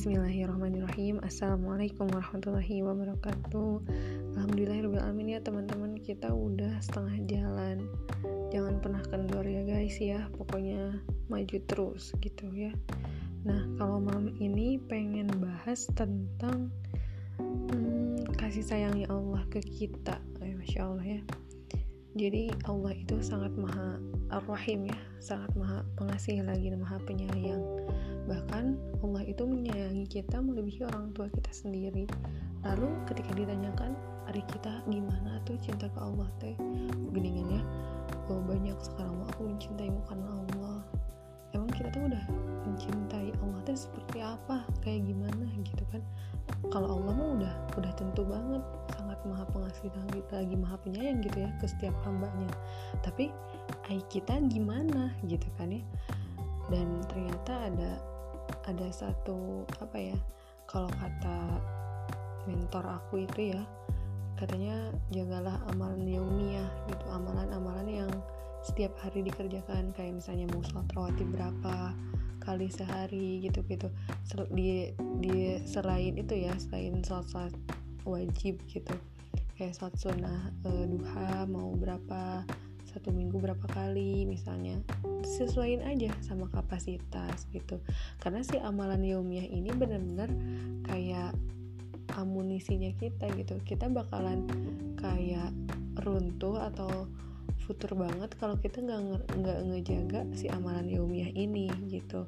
Bismillahirrahmanirrahim. Assalamualaikum warahmatullahi wabarakatuh. Alhamdulillahirrahmanirrahim ya teman-teman. Kita udah setengah jalan. Jangan pernah kendor ya guys ya. Pokoknya maju terus gitu ya. Nah kalau malam ini pengen bahas tentang hmm, Kasih sayangnya Allah ke kita. Eh, Masya Allah ya jadi Allah itu sangat maha ar-rahim ya sangat maha pengasih lagi maha penyayang. Bahkan Allah itu menyayangi kita melebihi orang tua kita sendiri. Lalu ketika ditanyakan hari kita gimana tuh cinta ke Allah teh? Geningan ya oh, banyak sekarang aku mencintaimu karena Allah emang kita tuh udah mencintai Allah teh seperti apa? Kayak gimana gitu kan? Kalau Allah mah udah udah tentu banget. Sangat maha pengasih kita lagi maha penyayang gitu ya ke setiap hambanya. Tapi ai kita gimana gitu kan ya? Dan ternyata ada ada satu apa ya kalau kata mentor aku itu ya katanya jagalah amalan yaumiyah gitu. Amalan-amalan yang setiap hari dikerjakan kayak misalnya mau sholat rawatib berapa kali sehari gitu gitu. Di di selain itu ya selain sholat sholat wajib gitu. Kayak sholat sunnah e, duha mau berapa satu minggu berapa kali misalnya. Sesuaiin aja sama kapasitas gitu. Karena si amalan yaumiyah ini benar-benar kayak amunisinya kita gitu. Kita bakalan kayak runtuh atau futur banget kalau kita nggak nggak ngejaga si amalan yaumiyah ini gitu.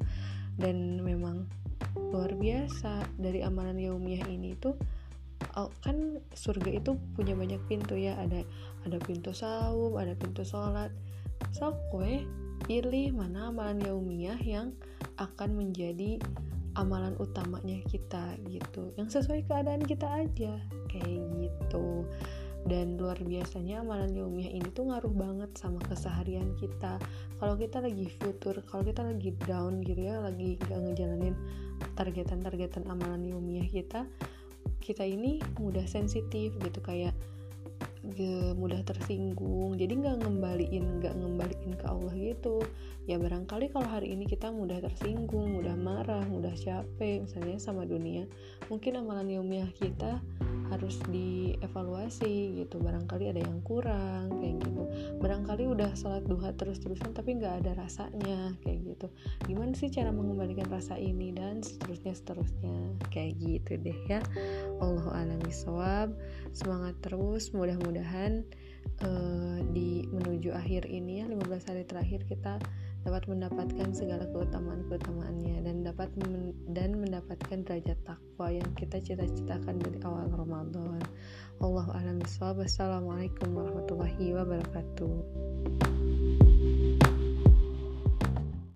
Dan memang luar biasa dari amalan yaumiyah ini tuh kan surga itu punya banyak pintu ya. Ada ada pintu saum ada pintu sholat. So kue pilih mana amalan yaumiyah yang akan menjadi amalan utamanya kita gitu. Yang sesuai keadaan kita aja kayak gitu dan luar biasanya amalan ilmiah ini tuh ngaruh banget sama keseharian kita. Kalau kita lagi futur kalau kita lagi down gitu ya lagi gak ngejalanin targetan-targetan amalan ilmiah kita kita ini mudah sensitif gitu kayak mudah tersinggung. Jadi nggak ngembaliin nggak ngembaliin ke Allah gitu. Ya barangkali kalau hari ini kita mudah tersinggung mudah marah mudah capek misalnya sama dunia mungkin amalan ilmiah kita harus dievaluasi gitu. Barangkali ada yang kurang kayak gitu. Barangkali udah sholat duha terus-terusan tapi nggak ada rasanya kayak gitu. Gimana sih cara mengembalikan rasa ini dan seterusnya seterusnya? Kayak gitu deh ya. Allah alam semangat terus mudah-mudahan uh, di menuju akhir ini ya 15 hari terakhir kita dapat mendapatkan segala keutamaan-keutamaannya dan dapat men dan mendapatkan derajat takwa yang kita cita-citakan dari awal Ramadan. Allah a'lam Assalamualaikum warahmatullahi wabarakatuh.